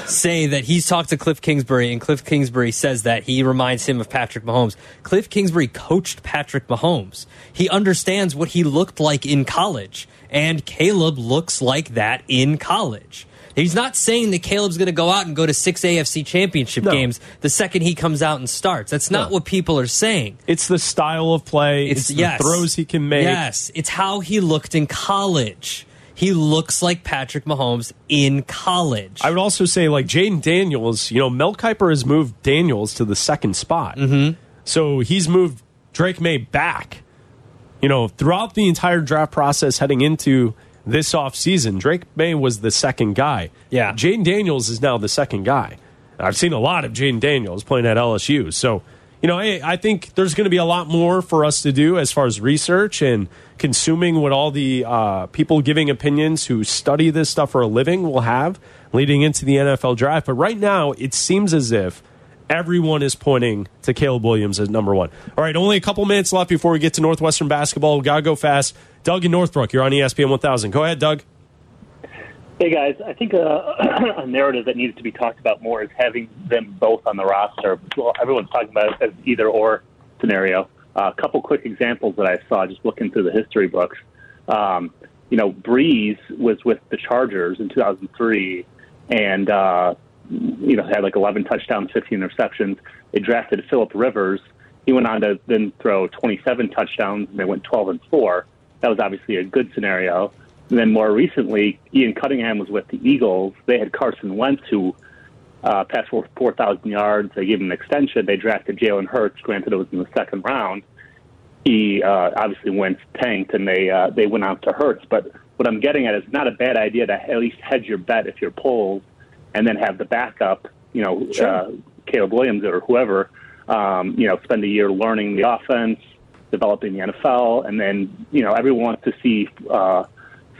say that he's talked to Cliff Kingsbury and Cliff Kingsbury says that he reminds him of Patrick Mahomes. Cliff Kingsbury coached Patrick Mahomes. He understands what he looked like in college and Caleb looks like that in college. He's not saying that Caleb's going to go out and go to six AFC championship No. games the second he comes out and starts. That's not No. what people are saying. It's the style of play. It's, It's, the yes. throws he can make. Yes, it's how he looked in college. He looks like Patrick Mahomes in college. I would also say like Jayden Daniels. You know, Mel Kiper has moved Daniels to the second spot, mm-hmm. so he's moved Drake Maye back. You know, throughout the entire draft process heading into this offseason, Drake Maye was the second guy. Yeah. Jayden Daniels is now the second guy. I've seen a lot of Jayden Daniels playing at LSU. So, you know, I, I think there's going to be a lot more for us to do as far as research and consuming what all the uh, people giving opinions who study this stuff for a living will have leading into the NFL draft. But right now, it seems as if everyone is pointing to Caleb Williams as number one. All right, only a couple minutes left before we get to Northwestern basketball. We've Got to go fast. Doug in Northbrook, you're on ESPN 1000. Go ahead, Doug. Hey guys, I think a, a narrative that needs to be talked about more is having them both on the roster. Well, everyone's talking about it as either or scenario. Uh, a couple quick examples that I saw just looking through the history books. Um, you know, Brees was with the Chargers in 2003, and uh, you know had like 11 touchdowns, 15 interceptions. They drafted Philip Rivers. He went on to then throw 27 touchdowns, and they went 12 and four. That was obviously a good scenario. And then more recently, Ian Cunningham was with the Eagles. They had Carson Wentz, who uh, passed for 4,000 yards. They gave him an extension. They drafted Jalen Hurts. Granted, it was in the second round. He uh, obviously went tanked, and they uh, they went out to Hurts. But what I'm getting at is not a bad idea to at least hedge your bet if you're pulled, and then have the backup. You know, uh, Caleb Williams or whoever. Um, you know, spend a year learning the offense, developing the NFL, and then you know everyone wants to see uh,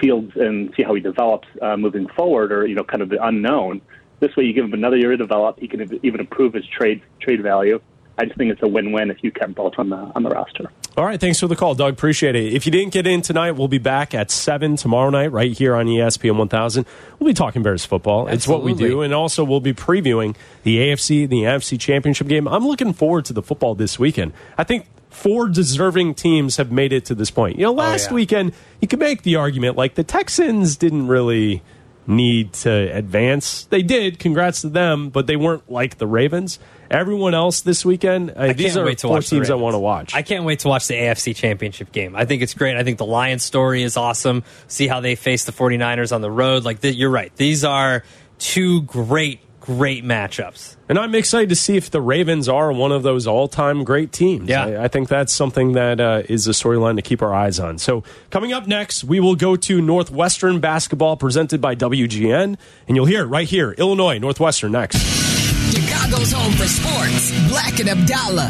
Fields and see how he develops uh, moving forward, or you know, kind of the unknown. This way, you give him another year to develop. He can even improve his trade trade value. I just think it's a win-win if you kept both on the on the roster. All right, thanks for the call, Doug. Appreciate it. If you didn't get in tonight, we'll be back at 7 tomorrow night right here on ESPN 1000. We'll be talking Bears football. It's what we do. And also, we'll be previewing the AFC, the NFC championship game. I'm looking forward to the football this weekend. I think four deserving teams have made it to this point. You know, oh, last yeah. weekend, you could make the argument like the Texans didn't really need to advance. They did. Congrats to them, but they weren't like the Ravens. Everyone else this weekend, uh, I these are wait to four teams I want to watch. I can't wait to watch the AFC Championship game. I think it's great. I think the Lions story is awesome. See how they face the 49ers on the road. Like th- you're right. These are two great great matchups. And I'm excited to see if the Ravens are one of those all time great teams. Yeah. I, I think that's something that uh, is a storyline to keep our eyes on. So, coming up next, we will go to Northwestern basketball presented by WGN. And you'll hear it right here Illinois, Northwestern next. Chicago's home for sports. Black and Abdallah.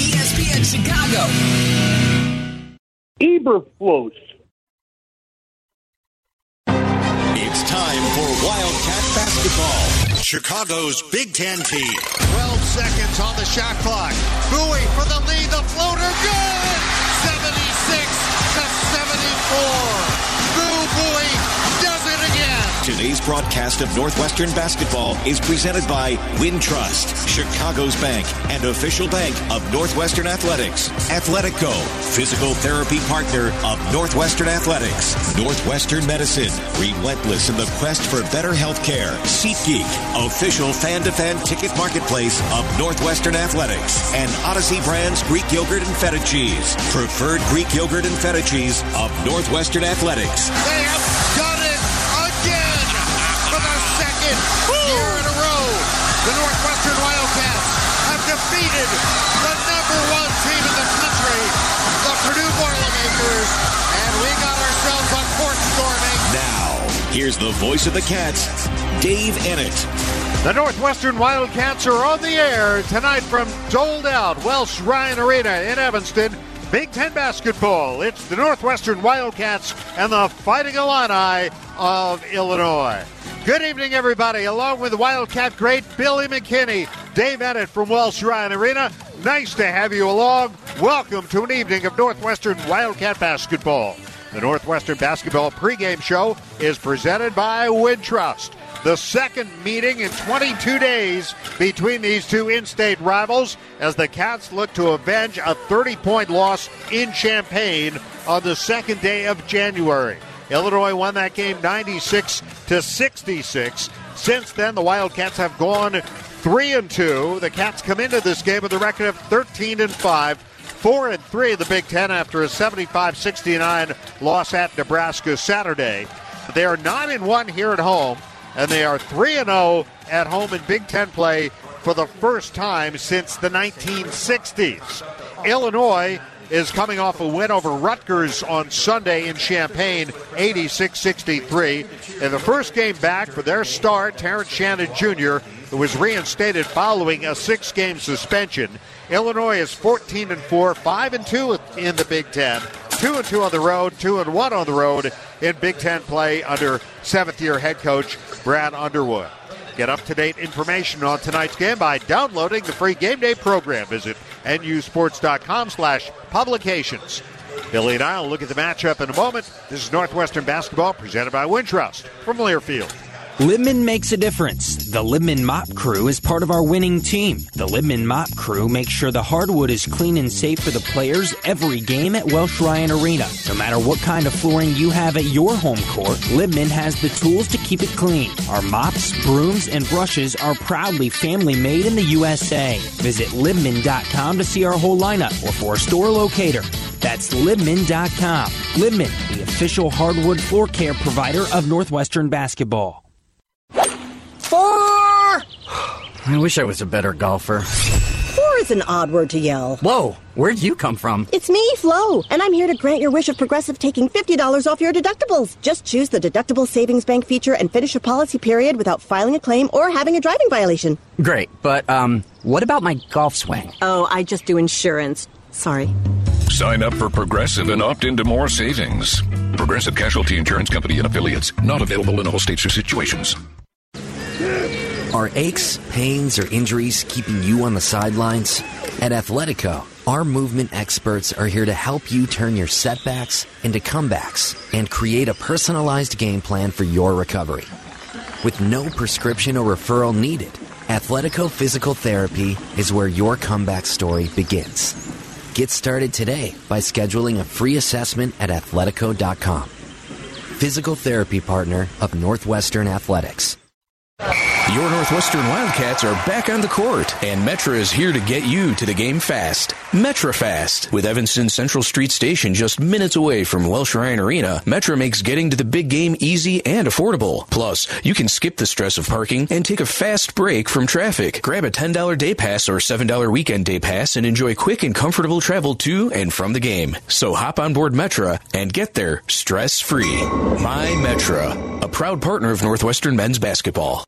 ESPN Chicago. Eberflus. It's time for Wildcat basketball. Chicago's Big Ten team. 12 seconds on the shot clock. Buie for the lead. The floater good. 76 to 74. Today's broadcast of Northwestern basketball is presented by Wintrust, Chicago's bank and official bank of Northwestern Athletics. Athletico, physical therapy partner of Northwestern Athletics. Northwestern Medicine, relentless in the quest for better health care. SeatGeek, official fan-to-fan ticket marketplace of Northwestern Athletics. And Odyssey Brands Greek Yogurt and Feta Cheese, preferred Greek Yogurt and Feta Cheese of Northwestern Athletics. Second year in a row. The Northwestern Wildcats have defeated the number one team in the country, the Purdue Boilermakers, and we got ourselves a court storming. Now, here's the voice of the Cats, Dave Eanet. The Northwestern Wildcats are on the air tonight from sold out Welsh Ryan Arena in Evanston. Big Ten basketball. It's the Northwestern Wildcats and the Fighting Illini of Illinois. Good evening, everybody. Along with Wildcat great Billy McKinney, Dave Eanet from Welsh Ryan Arena. Nice to have you along. Welcome to an evening of Northwestern Wildcat basketball. The Northwestern basketball pregame show is presented by Wintrust. The second meeting in 22 days between these two in state rivals as the Cats look to avenge a 30 point loss in Champaign on the second day of January. Illinois won that game 96 to 66. Since then, the Wildcats have gone 3 and 2. The Cats come into this game with a record of 13 and 5. Four and three in the Big Ten after a 75-69 loss at Nebraska Saturday. They are nine and one here at home, and they are three and zero at home in Big Ten play for the first time since the 1960s. Illinois is coming off a win over Rutgers on Sunday in Champaign, 86-63. In the first game back for their star, Terrence Shannon Jr., who was reinstated following a six-game suspension. Illinois is 14 and 4, 5 and 2 in the Big 10, 2 and 2 on the road, 2 and 1 on the road in Big 10 play under 7th year head coach Brad Underwood. Get up to date information on tonight's game by downloading the free game day program. Visit nusports.com slash publications. Billy and I will look at the matchup in a moment. This is Northwestern Basketball presented by Wintrust from Learfield. Libman makes a difference. The Libman Mop Crew is part of our winning team. The Libman Mop Crew makes sure the hardwood is clean and safe for the players every game at Welsh Ryan Arena. No matter what kind of flooring you have at your home court, Libman has the tools to keep it clean. Our mops, brooms, and brushes are proudly family made in the USA. Visit Libman.com to see our whole lineup or for a store locator. That's Libman.com. Libman, the official hardwood floor care provider of Northwestern Basketball. Four! I wish I was a better golfer. Four is an odd word to yell. Whoa, where'd you come from? It's me, Flo, and I'm here to grant your wish of Progressive taking $50 off your deductibles. Just choose the deductible savings bank feature and finish your policy period without filing a claim or having a driving violation. Great, but um, what about my golf swing? Oh, I just do insurance. Sorry. Sign up for Progressive and opt into more savings. Progressive Casualty Insurance Company and affiliates. Not available in all states or situations. Are aches, pains, or injuries keeping you on the sidelines? At Athletico, our movement experts are here to help you turn your setbacks into comebacks and create a personalized game plan for your recovery. With no prescription or referral needed, Athletico Physical Therapy is where your comeback story begins. Get started today by scheduling a free assessment at athletico.com. Physical therapy partner of Northwestern Athletics. Your Northwestern Wildcats are back on the court, and Metra is here to get you to the game fast. Metra Fast. With Evanston Central Street Station just minutes away from Welsh Ryan Arena, Metra makes getting to the big game easy and affordable. Plus, you can skip the stress of parking and take a fast break from traffic. Grab a $10 day pass or $7 weekend day pass and enjoy quick and comfortable travel to and from the game. So hop on board Metra and get there stress free. My Metra, a proud partner of Northwestern men's basketball.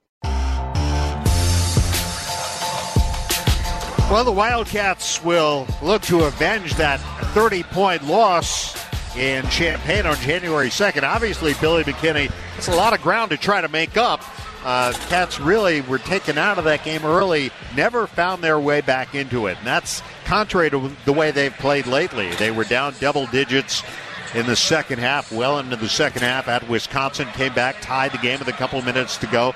Well, the Wildcats will look to avenge that 30 point loss in Champaign on January 2nd. Obviously, Billy McKinney, it's a lot of ground to try to make up. Uh, Cats really were taken out of that game early, never found their way back into it. And that's contrary to the way they've played lately. They were down double digits in the second half, well into the second half at Wisconsin, came back, tied the game with a couple minutes to go.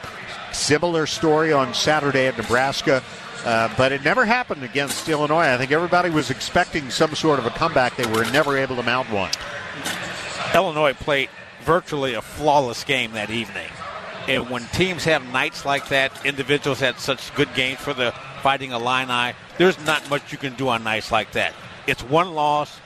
Similar story on Saturday at Nebraska. Uh, but it never happened against Illinois. I think everybody was expecting some sort of a comeback. They were never able to mount one. Illinois played virtually a flawless game that evening. And when teams have nights like that, individuals had such good games for the Fighting Illini, there's not much you can do on nights like that. It's one loss.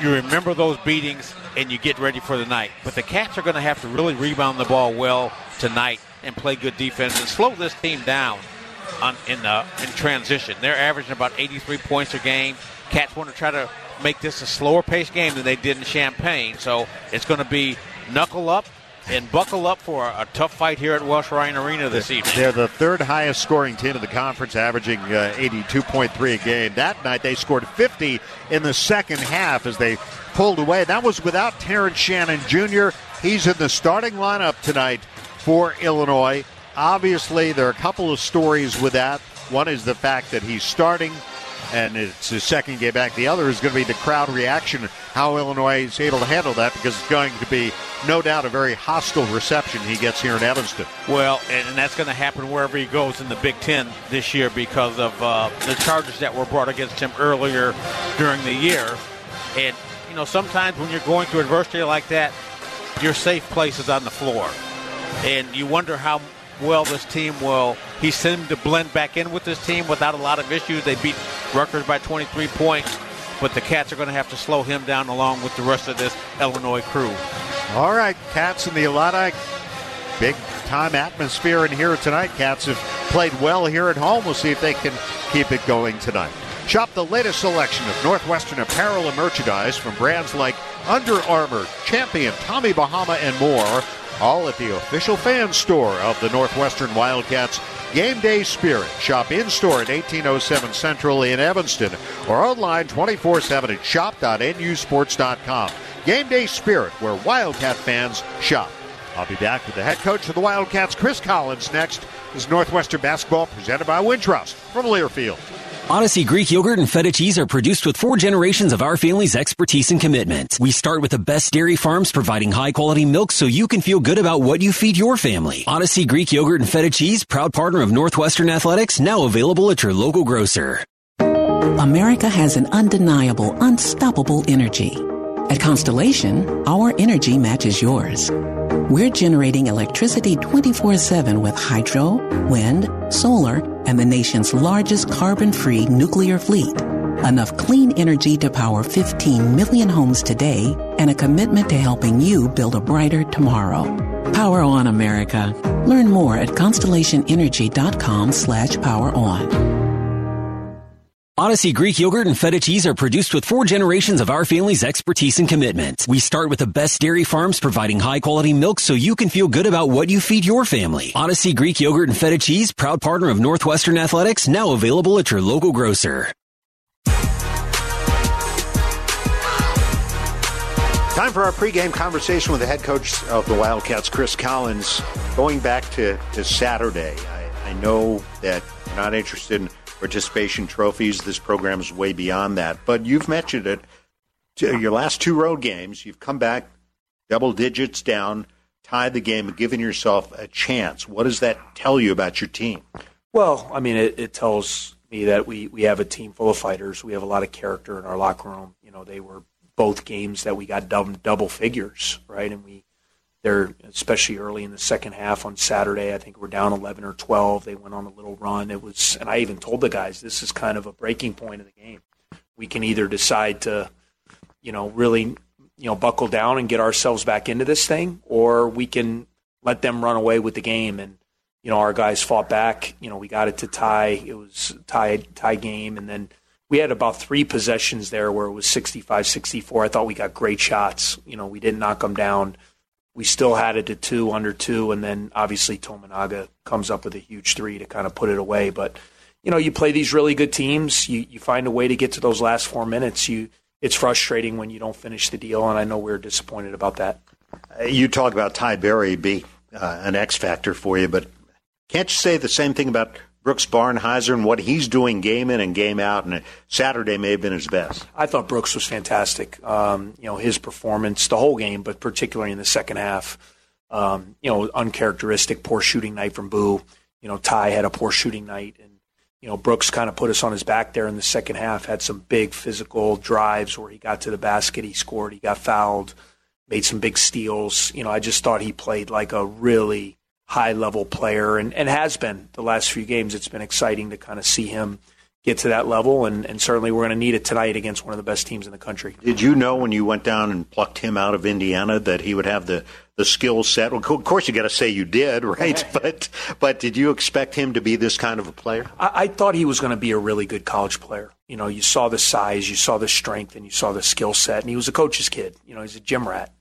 You remember those beatings and you get ready for the night. But the Cats are going to have to really rebound the ball well tonight and play good defense and slow this team down on, in uh, in transition. They're averaging about 83 points a game. Cats want to try to make this a slower paced game than they did in Champaign. So it's going to be knuckle up and buckle up for a, a tough fight here at Welsh Ryan Arena this evening. They're the third highest scoring team in the conference, averaging uh, 82.3 a game. That night they scored 50 in the second half as they pulled away. That was without Terrence Shannon Jr. He's in the starting lineup tonight for Illinois. Obviously, there are a couple of stories with that. One is the fact that he's starting, and it's his second game back. The other is going to be the crowd reaction, how Illinois is able to handle that, because it's going to be, no doubt, a very hostile reception he gets here in Evanston. Well, and, that's going to happen wherever he goes in the Big Ten this year because of uh, the charges that were brought against him earlier during the year. And, you know, sometimes when you're going through adversity like that, your safe place is on the floor. And you wonder how well this team will. He seemed to blend back in with this team without a lot of issues. They beat Rutgers by 23 points, but the Cats are going to have to slow him down along with the rest of this Illinois crew. All right, Cats and the Illini. Big time atmosphere in here tonight. Cats have played well here at home. We'll see if they can keep it going tonight. Shop the latest selection of Northwestern apparel and merchandise from brands like Under Armour, Champion, Tommy Bahama, and more all at the official fan store of the Northwestern Wildcats. Game Day Spirit. Shop in store at 1807 Central in Evanston or online 24 7 at shop.nusports.com. Game Day Spirit, where Wildcat fans shop. I'll be back with the head coach of the Wildcats, Chris Collins, next. This is Northwestern Basketball presented by Wintrust from Learfield. Odyssey Greek yogurt and feta cheese are produced with four generations of our family's expertise and commitment. We start with the best dairy farms providing high quality milk so you can feel good about what you feed your family. Odyssey Greek yogurt and feta cheese, proud partner of Northwestern Athletics, now available at your local grocer. America has an undeniable, unstoppable energy. At Constellation, our energy matches yours. We're generating electricity 24 7 with hydro, wind, solar, and the nation's largest carbon free nuclear fleet. Enough clean energy to power 15 million homes today and a commitment to helping you build a brighter tomorrow. Power on America. Learn more at constellationenergy.com slash power on. Odyssey Greek yogurt and feta cheese are produced with four generations of our family's expertise and commitment. We start with the best dairy farms providing high quality milk so you can feel good about what you feed your family. Odyssey Greek yogurt and feta cheese, proud partner of Northwestern Athletics, now available at your local grocer. Time for our pregame conversation with the head coach of the Wildcats, Chris Collins. Going back to, to Saturday, I, I know that you're not interested in participation trophies. This program is way beyond that. But you've mentioned it. Your last two road games, you've come back double digits down, tied the game, and given yourself a chance. What does that tell you about your team? Well, I mean, it, it tells me that we, we have a team full of fighters. We have a lot of character in our locker room. You know, they were both games that we got double, double figures, right? And we, they're especially early in the second half on Saturday. I think we're down 11 or 12. They went on a little run. It was, and I even told the guys this is kind of a breaking point of the game. We can either decide to, you know, really, you know, buckle down and get ourselves back into this thing, or we can let them run away with the game. And you know, our guys fought back. You know, we got it to tie. It was tie tie game, and then we had about three possessions there where it was 65 64. I thought we got great shots. You know, we didn't knock them down. We still had it to two, under two, and then obviously Tominaga comes up with a huge three to kind of put it away. But, you know, you play these really good teams. You, you find a way to get to those last four minutes. You It's frustrating when you don't finish the deal, and I know we're disappointed about that. You talk about Ty Berry being uh, an X factor for you, but can't you say the same thing about Brooks Barnhizer and what he's doing game in and game out, and Saturday may have been his best. I thought Brooks was fantastic. Um, you know, his performance, the whole game, but particularly in the second half. Um, you know, uncharacteristic, poor shooting night from Boo. You know, Ty had a poor shooting night, and you know Brooks kind of put us on his back there in the second half. Had some big physical drives where he got to the basket, he scored, he got fouled, made some big steals. You know, I just thought he played like a really high level player and, and has been the last few games. It's been exciting to kind of see him get to that level, and, and certainly we're going to need it tonight against one of the best teams in the country. Did you know when you went down and plucked him out of Indiana that he would have the, the skill set? Well, of course, you got to say you did, right? but but did you expect him to be this kind of a player? I, I thought he was going to be a really good college player. You know, you saw the size, you saw the strength, and you saw the skill set, and he was a coach's kid. You know, he's a gym rat.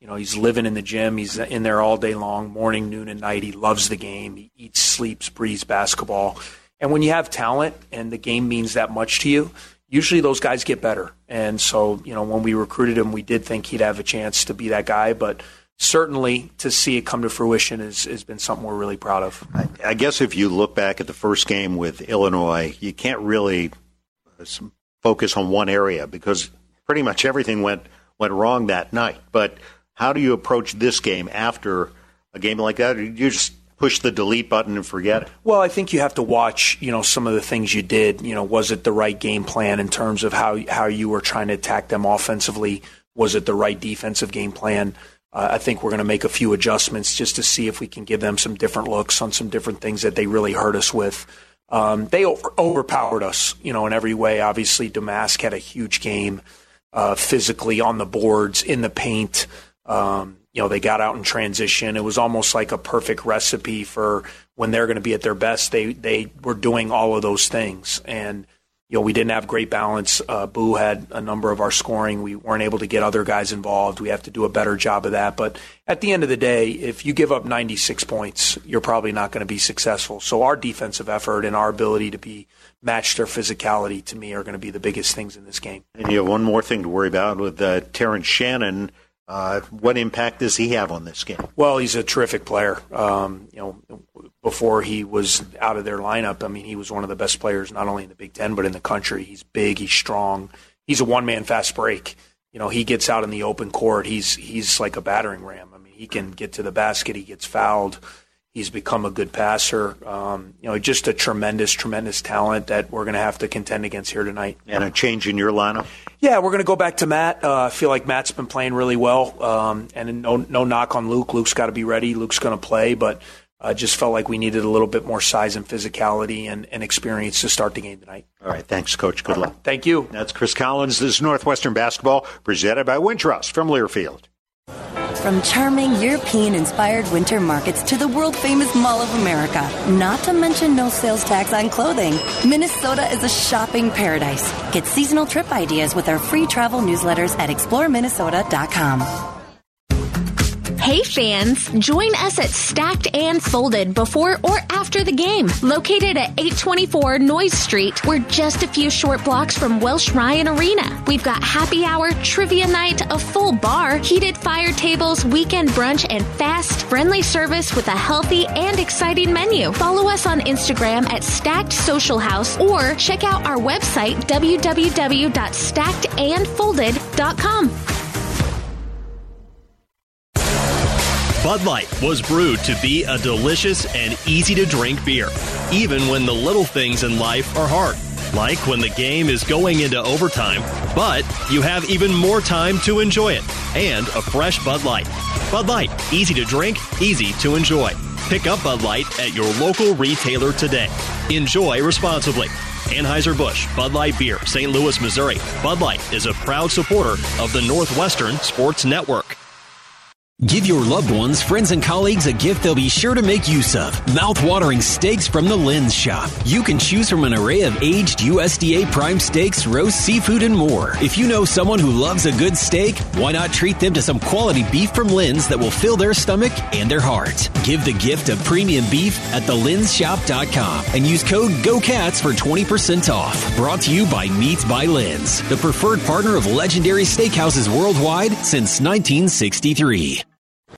You know, he's living in the gym. He's in there all day long, morning, noon, and night. He loves the game. He eats, sleeps, breathes basketball. And when you have talent and the game means that much to you, usually those guys get better. And so, you know, when we recruited him, we did think he'd have a chance to be that guy. But certainly to see it come to fruition has, has been something we're really proud of. I, I guess if you look back at the first game with Illinois, you can't really uh, focus on one area because pretty much everything went went wrong that night. But how do you approach this game after a game like that? Do you just push the delete button and forget? Well, I think you have to watch, you know, some of the things you did. You know, was it the right game plan in terms of how how you were trying to attack them offensively? Was it the right defensive game plan? Uh, I think we're going to make a few adjustments just to see if we can give them some different looks on some different things that they really hurt us with. Um, they over, overpowered us, you know, in every way. Obviously, Domask had a huge game uh, physically on the boards, in the paint. Um, you know, they got out in transition. It was almost like a perfect recipe for when they're going to be at their best. They they were doing all of those things, and you know, we didn't have great balance. Uh, Boo had a number of our scoring. We weren't able to get other guys involved. We have to do a better job of that. But at the end of the day, if you give up 96 points, you're probably not going to be successful. So our defensive effort and our ability to be match their physicality to me are going to be the biggest things in this game. And you have one more thing to worry about with uh, Terrence Shannon uh, what impact does he have on this game? Well, he's a terrific player. Um, you know, before he was out of their lineup, I mean, he was one of the best players not only in the Big Ten but in the country. He's big, he's strong, he's a one-man fast break. You know, he gets out in the open court. He's he's like a battering ram. I mean, he can get to the basket. He gets fouled. He's become a good passer. Um, you know, just a tremendous, tremendous talent that we're going to have to contend against here tonight. And a change in your lineup? Yeah, we're going to go back to Matt. Uh, I feel like Matt's been playing really well. Um, and no, no knock on Luke. Luke's got to be ready. Luke's going to play, but I uh, just felt like we needed a little bit more size and physicality and, and experience to start the game tonight. All right. Thanks, Coach. Good luck. Thank you. That's Chris Collins. This is Northwestern Basketball presented by Wintrust from Learfield. From charming European inspired winter markets to the world famous Mall of America, not to mention no sales tax on clothing, Minnesota is a shopping paradise. Get seasonal trip ideas with our free travel newsletters at exploreminnesota.com. Hey fans, join us at Stacked and Folded before or after the game. Located at 824 Noyes Street, we're just a few short blocks from Welsh Ryan Arena. We've got happy hour, trivia night, a full bar, heated fire tables, weekend brunch, and fast, friendly service with a healthy and exciting menu. Follow us on Instagram at Stacked Social House or check out our website www.stackedandfolded.com. Bud Light was brewed to be a delicious and easy to drink beer, even when the little things in life are hard. Like when the game is going into overtime, but you have even more time to enjoy it. And a fresh Bud Light. Bud Light, easy to drink, easy to enjoy. Pick up Bud Light at your local retailer today. Enjoy responsibly. Anheuser-Busch Bud Light Beer, St. Louis, Missouri. Bud Light is a proud supporter of the Northwestern Sports Network. Give your loved ones, friends, and colleagues a gift they'll be sure to make use of. Mouth-watering steaks from the Linz Shop. You can choose from an array of aged USDA prime steaks, roast seafood, and more. If you know someone who loves a good steak, why not treat them to some quality beef from Linz that will fill their stomach and their heart? Give the gift of premium beef at thelinzshop.com and use code GOCATS for 20% off. Brought to you by Meats by Linz, the preferred partner of legendary steakhouses worldwide since 1963.